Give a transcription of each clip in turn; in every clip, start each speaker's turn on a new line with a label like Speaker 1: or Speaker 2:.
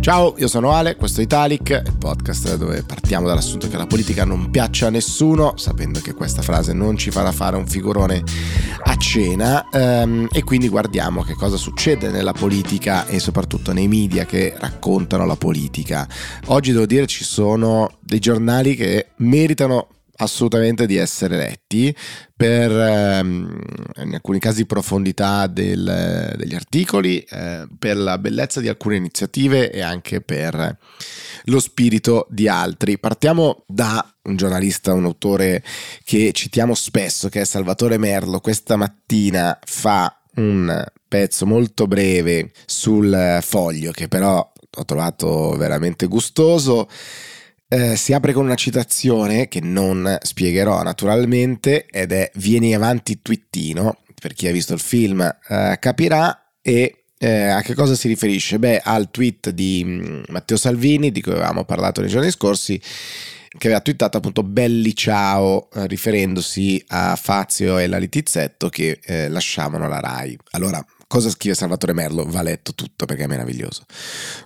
Speaker 1: Ciao, io sono Ale, questo è Italic, il podcast dove partiamo dall'assunto che la politica non piaccia a nessuno, sapendo che questa frase non ci farà fare un figurone a cena, ehm, e quindi guardiamo che cosa succede nella politica e soprattutto nei media che raccontano la politica. Oggi devo dire ci sono dei giornali che meritano assolutamente di essere letti per ehm, in alcuni casi profondità del, degli articoli, eh, per la bellezza di alcune iniziative e anche per lo spirito di altri. Partiamo da un giornalista, un autore che citiamo spesso, che è Salvatore Merlo. Questa mattina fa un pezzo molto breve sul foglio che però ho trovato veramente gustoso eh, si apre con una citazione che non spiegherò naturalmente ed è Vieni avanti twittino, per chi ha visto il film eh, capirà e eh, a che cosa si riferisce? Beh, al tweet di mm, Matteo Salvini, di cui avevamo parlato nei giorni scorsi, che aveva twittato appunto belli ciao, eh, riferendosi a Fazio e la Litizzetto che eh, lasciavano la RAI. Allora, Cosa scrive Salvatore Merlo? Va letto tutto perché è meraviglioso.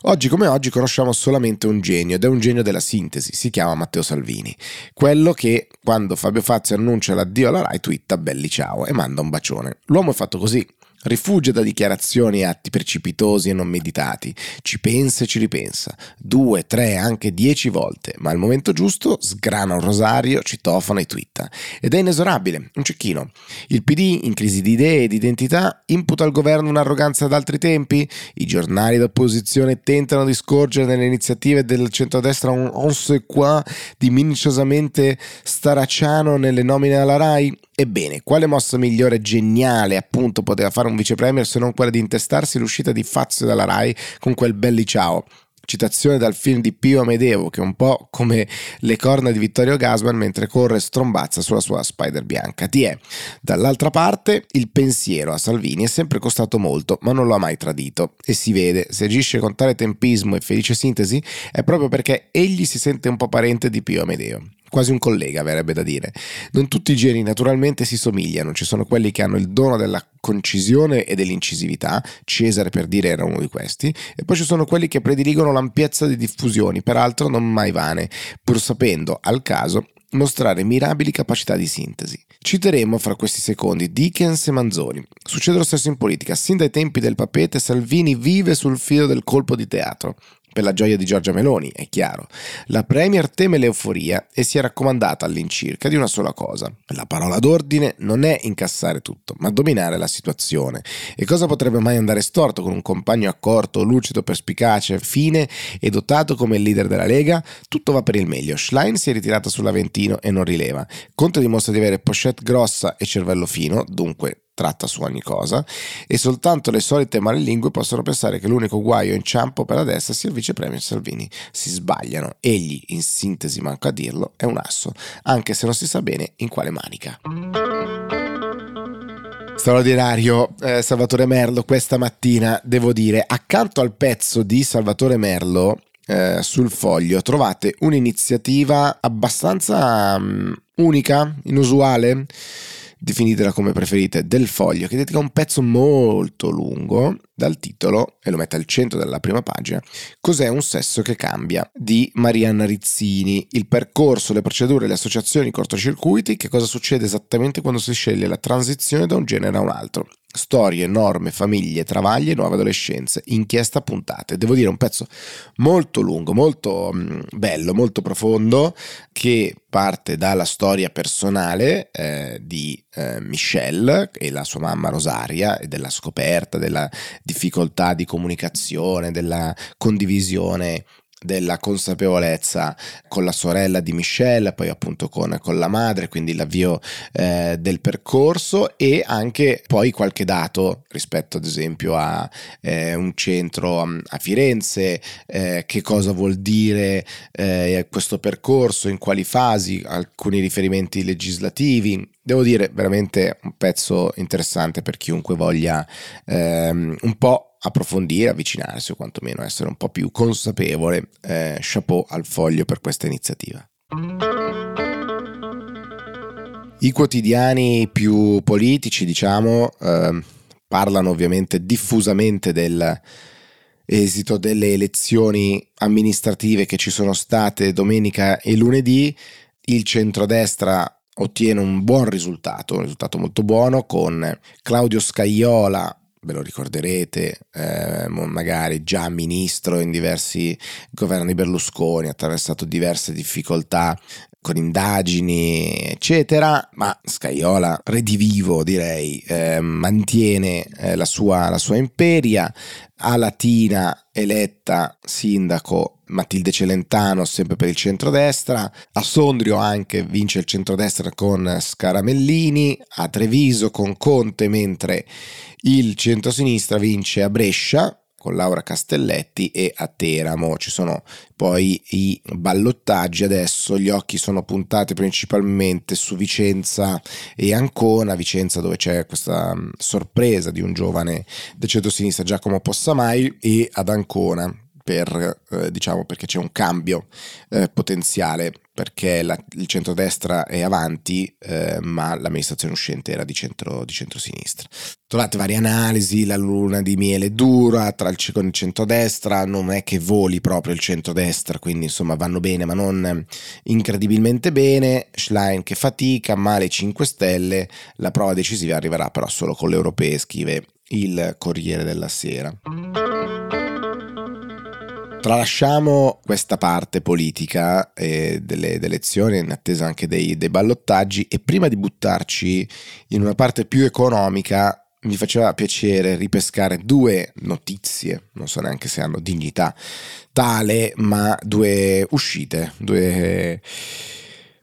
Speaker 1: Oggi come oggi conosciamo solamente un genio ed è un genio della sintesi, si chiama Matteo Salvini. Quello che quando Fabio Fazio annuncia l'addio alla Rai twitta belli ciao e manda un bacione. L'uomo è fatto così, Rifugge da dichiarazioni e atti precipitosi e non meditati, ci pensa e ci ripensa, due, tre, anche dieci volte, ma al momento giusto sgrana un rosario, citofona e twitta. Ed è inesorabile, un cecchino. Il PD, in crisi di idee e di identità, imputa al governo un'arroganza d'altri tempi? I giornali d'opposizione tentano di scorgere nelle iniziative del centrodestra un on se quoi diminuziosamente staracciano nelle nomine alla RAI? Ebbene, quale mossa migliore e geniale appunto poteva fare un vice premier se non quella di intestarsi l'uscita di Fazio dalla Rai con quel belli ciao? Citazione dal film di Pio Amedeo, che è un po' come le corna di Vittorio Gasman mentre corre strombazza sulla sua spider bianca. Ti è. Dall'altra parte, il pensiero a Salvini è sempre costato molto, ma non lo ha mai tradito. E si vede, se agisce con tale tempismo e felice sintesi, è proprio perché egli si sente un po' parente di Pio Amedeo quasi un collega, verrebbe da dire. Non tutti i geni naturalmente si somigliano, ci sono quelli che hanno il dono della concisione e dell'incisività, Cesare per dire era uno di questi, e poi ci sono quelli che prediligono l'ampiezza di diffusioni, peraltro non mai vane, pur sapendo, al caso, mostrare mirabili capacità di sintesi. Citeremo fra questi secondi Dickens e Manzoni. Succede lo stesso in politica, sin dai tempi del papete Salvini vive sul filo del colpo di teatro per la gioia di Giorgia Meloni, è chiaro. La Premier teme l'euforia e si è raccomandata all'incirca di una sola cosa. La parola d'ordine non è incassare tutto, ma dominare la situazione. E cosa potrebbe mai andare storto con un compagno accorto, lucido, perspicace, fine e dotato come il leader della Lega? Tutto va per il meglio. Schlein si è ritirata sull'Aventino e non rileva. Conte dimostra di avere pochette grossa e cervello fino, dunque tratta su ogni cosa e soltanto le solite malelingue possono pensare che l'unico guaio in ciampo per la destra sia il vice premier Salvini. Si sbagliano, egli, in sintesi manco a dirlo, è un asso, anche se non si sa bene in quale manica. Straordinario eh, Salvatore Merlo questa mattina, devo dire, accanto al pezzo di Salvatore Merlo eh, sul foglio trovate un'iniziativa abbastanza um, unica, inusuale definitela come preferite, del foglio, che dedica un pezzo molto lungo dal titolo, e lo mette al centro della prima pagina, Cos'è un sesso che cambia? di Marianna Rizzini, il percorso, le procedure, le associazioni, i cortocircuiti, che cosa succede esattamente quando si sceglie la transizione da un genere a un altro. Storie, norme, famiglie, travaglie, nuove adolescenze, inchiesta puntate. Devo dire un pezzo molto lungo, molto mm, bello, molto profondo, che parte dalla storia personale eh, di eh, Michelle e la sua mamma Rosaria e della scoperta, della difficoltà di comunicazione, della condivisione della consapevolezza con la sorella di Michelle, poi appunto con, con la madre, quindi l'avvio eh, del percorso e anche poi qualche dato rispetto ad esempio a eh, un centro a, a Firenze, eh, che cosa vuol dire eh, questo percorso, in quali fasi, alcuni riferimenti legislativi. Devo dire veramente un pezzo interessante per chiunque voglia ehm, un po' approfondire, avvicinarsi o quantomeno essere un po' più consapevole. Eh, chapeau al foglio per questa iniziativa. I quotidiani più politici, diciamo, eh, parlano ovviamente diffusamente del, esito delle elezioni amministrative che ci sono state domenica e lunedì, il centrodestra ottiene un buon risultato, un risultato molto buono con Claudio Scaiola ve lo ricorderete, eh, magari già ministro in diversi governi Berlusconi, attraversato diverse difficoltà con indagini, eccetera, ma Scaiola, redivivo direi, eh, mantiene eh, la, sua, la sua imperia, a Latina eletta sindaco Matilde Celentano sempre per il centrodestra, a Sondrio anche vince il centrodestra con Scaramellini, a Treviso con Conte mentre il centrosinistra vince a Brescia con Laura Castelletti e a Teramo. Ci sono poi i ballottaggi, adesso gli occhi sono puntati principalmente su Vicenza e Ancona, Vicenza dove c'è questa mm, sorpresa di un giovane del centro-sinistra Giacomo Possamai e ad Ancona per, eh, diciamo, perché c'è un cambio eh, potenziale, perché la, il centrodestra è avanti, eh, ma l'amministrazione uscente era di, centro, di centrosinistra. Trovate varie analisi, la luna di miele dura tra il, con il centrodestra, non è che voli proprio il centrodestra, quindi insomma vanno bene, ma non incredibilmente bene. Schlein che fatica, male 5 Stelle, la prova decisiva arriverà però solo con le europee, scrive il Corriere della Sera. Tralasciamo questa parte politica eh, delle, delle, elezioni in attesa anche dei, dei ballottaggi e prima di buttarci in una parte più economica mi faceva piacere ripescare due notizie, non so neanche se hanno dignità tale, ma due uscite, due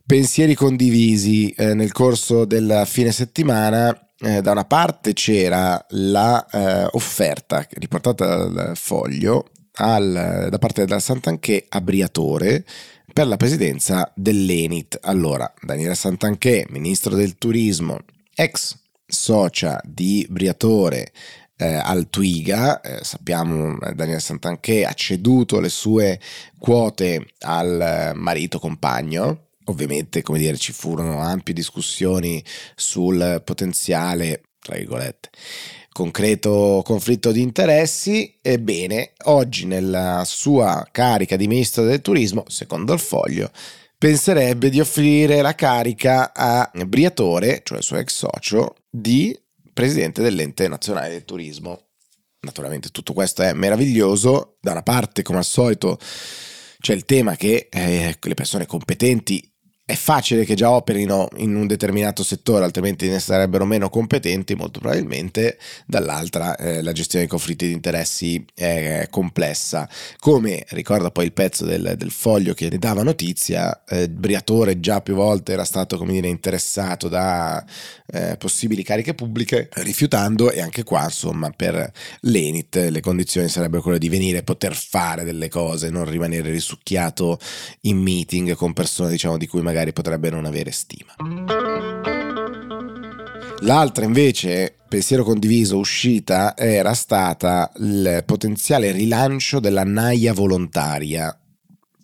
Speaker 1: pensieri condivisi eh, nel corso del fine settimana. Eh, da una parte c'era l'offerta eh, riportata dal foglio al, da parte della Santanché a Briatore per la presidenza dell'Enit. Allora, Daniele Santanché, ministro del turismo, ex socia di Briatore eh, al Twiga, eh, sappiamo eh, Daniele Santanché ha ceduto le sue quote al marito compagno, ovviamente come dire ci furono ampie discussioni sul potenziale, tra virgolette, concreto conflitto di interessi, ebbene, oggi nella sua carica di ministro del turismo, secondo il foglio, penserebbe di offrire la carica a Briatore, cioè il suo ex socio, di presidente dell'ente nazionale del turismo. Naturalmente tutto questo è meraviglioso, da una parte come al solito c'è il tema che eh, le persone competenti è facile che già operino in un determinato settore, altrimenti ne sarebbero meno competenti, molto probabilmente. Dall'altra, eh, la gestione dei conflitti di interessi è complessa. Come ricorda poi il pezzo del, del foglio che ne dava notizia, eh, Briatore già più volte era stato, come dire, interessato da eh, possibili cariche pubbliche, rifiutando, e anche qua, insomma, per l'Enit le condizioni sarebbero quelle di venire poter fare delle cose, non rimanere risucchiato in meeting con persone, diciamo, di cui magari magari potrebbe non avere stima. L'altra invece, pensiero condiviso, uscita, era stata il potenziale rilancio della naia volontaria,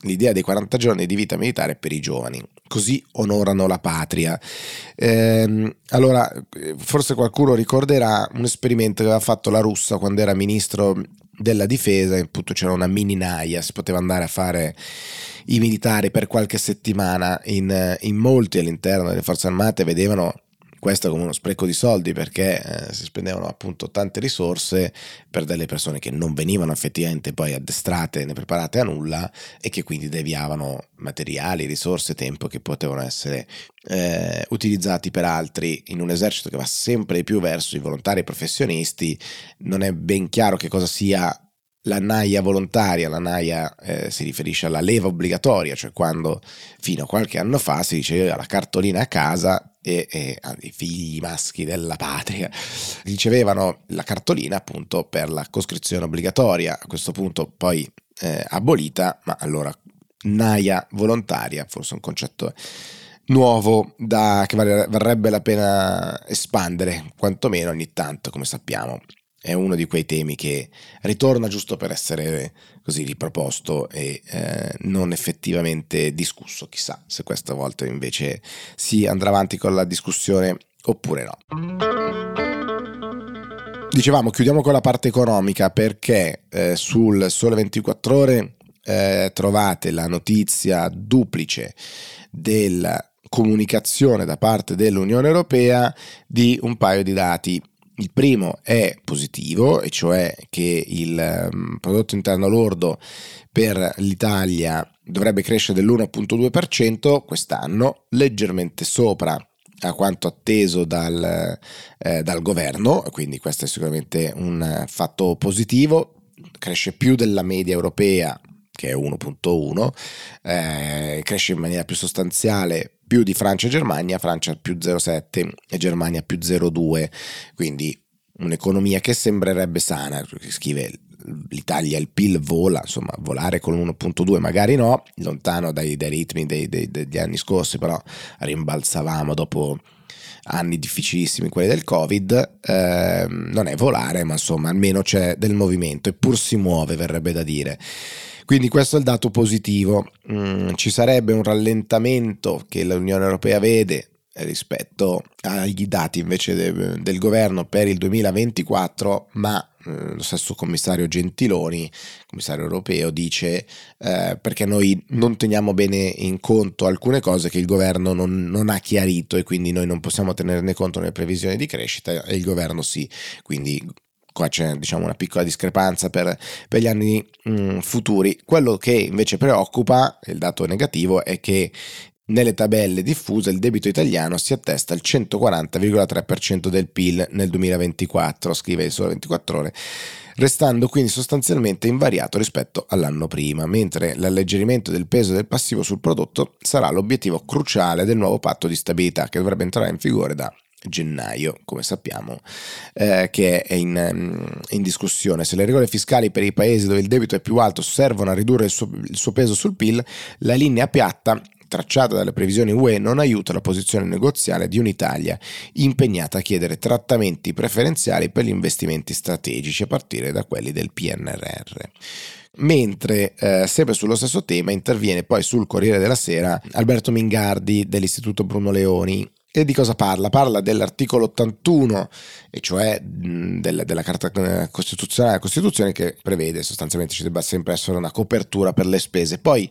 Speaker 1: l'idea dei 40 giorni di vita militare per i giovani. Così onorano la patria. Ehm, allora, forse qualcuno ricorderà un esperimento che aveva fatto la russa quando era ministro della difesa, appunto c'era una mini naia, si poteva andare a fare i militari per qualche settimana in, in molti all'interno delle forze armate vedevano questo come uno spreco di soldi perché eh, si spendevano appunto tante risorse per delle persone che non venivano effettivamente poi addestrate né preparate a nulla e che quindi deviavano materiali, risorse, tempo che potevano essere eh, utilizzati per altri. In un esercito che va sempre di più verso i volontari professionisti non è ben chiaro che cosa sia la naia volontaria, la naia eh, si riferisce alla leva obbligatoria, cioè quando fino a qualche anno fa si diceva la cartolina a casa e, e i figli maschi della patria ricevevano la cartolina appunto per la coscrizione obbligatoria, a questo punto poi eh, abolita, ma allora naia volontaria, forse un concetto nuovo da, che varrebbe la pena espandere, quantomeno ogni tanto, come sappiamo è uno di quei temi che ritorna giusto per essere così riproposto e eh, non effettivamente discusso. Chissà se questa volta invece si andrà avanti con la discussione oppure no. Dicevamo, chiudiamo con la parte economica perché eh, sul Sole 24 ore eh, trovate la notizia duplice della comunicazione da parte dell'Unione Europea di un paio di dati. Il primo è positivo, e cioè che il um, prodotto interno lordo per l'Italia dovrebbe crescere dell'1.2% quest'anno, leggermente sopra a quanto atteso dal, eh, dal governo, quindi questo è sicuramente un fatto positivo, cresce più della media europea che è 1.1, eh, cresce in maniera più sostanziale più di Francia e Germania, Francia più 0,7 e Germania più 0,2, quindi un'economia che sembrerebbe sana, scrive l'Italia, il PIL vola, insomma volare con 1.2 magari no, lontano dai, dai ritmi dei, dei, degli anni scorsi, però rimbalzavamo dopo anni difficilissimi, quelli del Covid, eh, non è volare, ma insomma almeno c'è del movimento, eppur si muove, verrebbe da dire. Quindi questo è il dato positivo. Mm, ci sarebbe un rallentamento che l'Unione Europea vede rispetto agli dati invece de, del governo per il 2024, ma eh, lo stesso commissario Gentiloni, commissario europeo, dice eh, perché noi non teniamo bene in conto alcune cose che il governo non, non, ha chiarito e quindi noi non possiamo tenerne conto nelle previsioni di crescita e il governo sì. Quindi qua c'è diciamo, una piccola discrepanza per, per gli anni mh, mm, futuri. Quello che invece preoccupa, il dato negativo, è che nelle tabelle diffuse il debito italiano si attesta al 140,3% del PIL nel 2024, scrive il Sole 24 ore, restando quindi sostanzialmente invariato rispetto all'anno prima, mentre l'alleggerimento del peso del passivo sul prodotto sarà l'obiettivo cruciale del nuovo patto di stabilità che dovrebbe entrare in vigore da gennaio, come sappiamo, eh, che è in, mm, in, discussione. Se le regole fiscali per i paesi dove il debito è più alto servono a ridurre il suo, il suo peso sul PIL, la linea piatta tracciata dalle previsioni UE non aiuta la posizione negoziale di un'Italia impegnata a chiedere trattamenti preferenziali per gli investimenti strategici a partire da quelli del PNRR mentre eh, sempre sullo stesso tema interviene poi sul Corriere della Sera Alberto Mingardi dell'Istituto Bruno Leoni e di cosa parla? Parla dell'articolo 81, e cioè del, della Carta Costituzionale, la Costituzione che prevede sostanzialmente ci debba sempre essere una copertura per le spese. Poi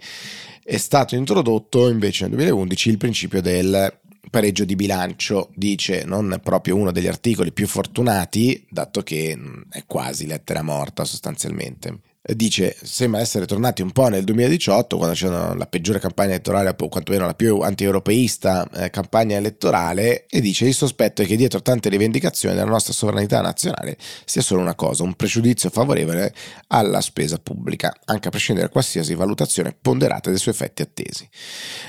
Speaker 1: è stato introdotto invece nel 2011 il principio del pareggio di bilancio, dice non proprio uno degli articoli più fortunati, dato che è quasi lettera morta sostanzialmente dice sembra essere tornati un po' nel 2018 quando c'era la peggiore campagna elettorale o quantomeno la più anti-europeista eh, campagna elettorale e dice il sospetto è che dietro tante rivendicazioni della nostra sovranità nazionale sia solo una cosa, un pregiudizio favorevole alla spesa pubblica, anche a prescindere da qualsiasi valutazione ponderata dei suoi effetti attesi.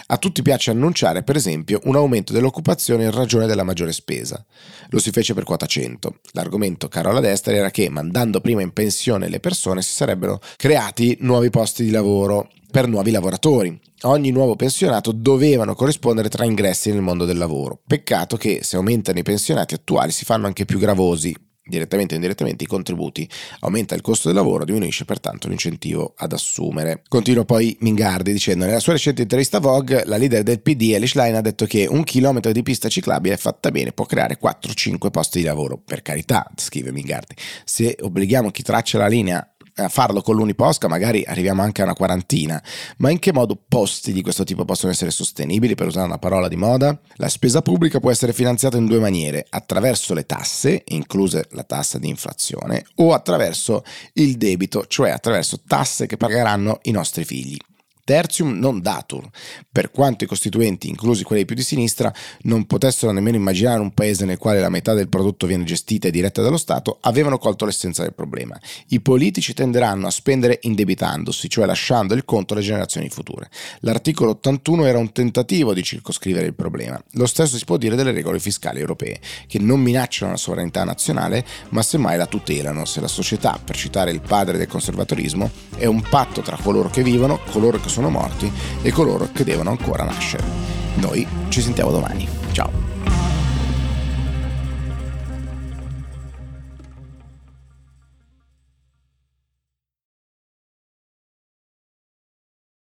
Speaker 1: A tutti piace annunciare per esempio un aumento dell'occupazione in ragione della maggiore spesa. Lo si fece per quota 100. L'argomento caro alla destra era che mandando prima in pensione le persone si sarebbero sarebbero creati nuovi posti di lavoro per nuovi lavoratori. Ogni nuovo pensionato dovevano corrispondere tra ingressi nel mondo del lavoro. Peccato che se aumentano i pensionati attuali si fanno anche più gravosi direttamente o indirettamente i contributi, aumenta il costo del lavoro, diminuisce pertanto l'incentivo ad assumere. Continua poi Mingardi dicendo nella sua recente intervista Vogue la leader del PD Elish Line ha detto che un chilometro di pista ciclabile fatta bene può creare 4-5 posti di lavoro. Per carità, scrive Mingardi, se obblighiamo chi traccia la linea a farlo con l'Uniposca magari arriviamo anche a una quarantina, ma in che modo posti di questo tipo possono essere sostenibili, per usare una parola di moda? La spesa pubblica può essere finanziata in due maniere, attraverso le tasse, incluse la tassa di inflazione, o attraverso il debito, cioè attraverso tasse che pagheranno i nostri figli. Tertium non datur, per quanto i costituenti, inclusi quelli più di sinistra, non potessero nemmeno immaginare un paese nel quale la metà del prodotto viene gestita e diretta dallo Stato, avevano colto l'essenza del problema. I politici tenderanno a spendere indebitandosi, cioè lasciando il conto alle generazioni future. L'articolo 81 era un tentativo di circoscrivere il problema. Lo stesso si può dire delle regole fiscali europee, che non minacciano la sovranità nazionale, ma semmai la tutelano se la società, per citare il padre del conservatorismo, è un patto tra coloro che vivono, coloro che sono sono morti e coloro che devono ancora nascere. Noi ci sentiamo domani. Ciao.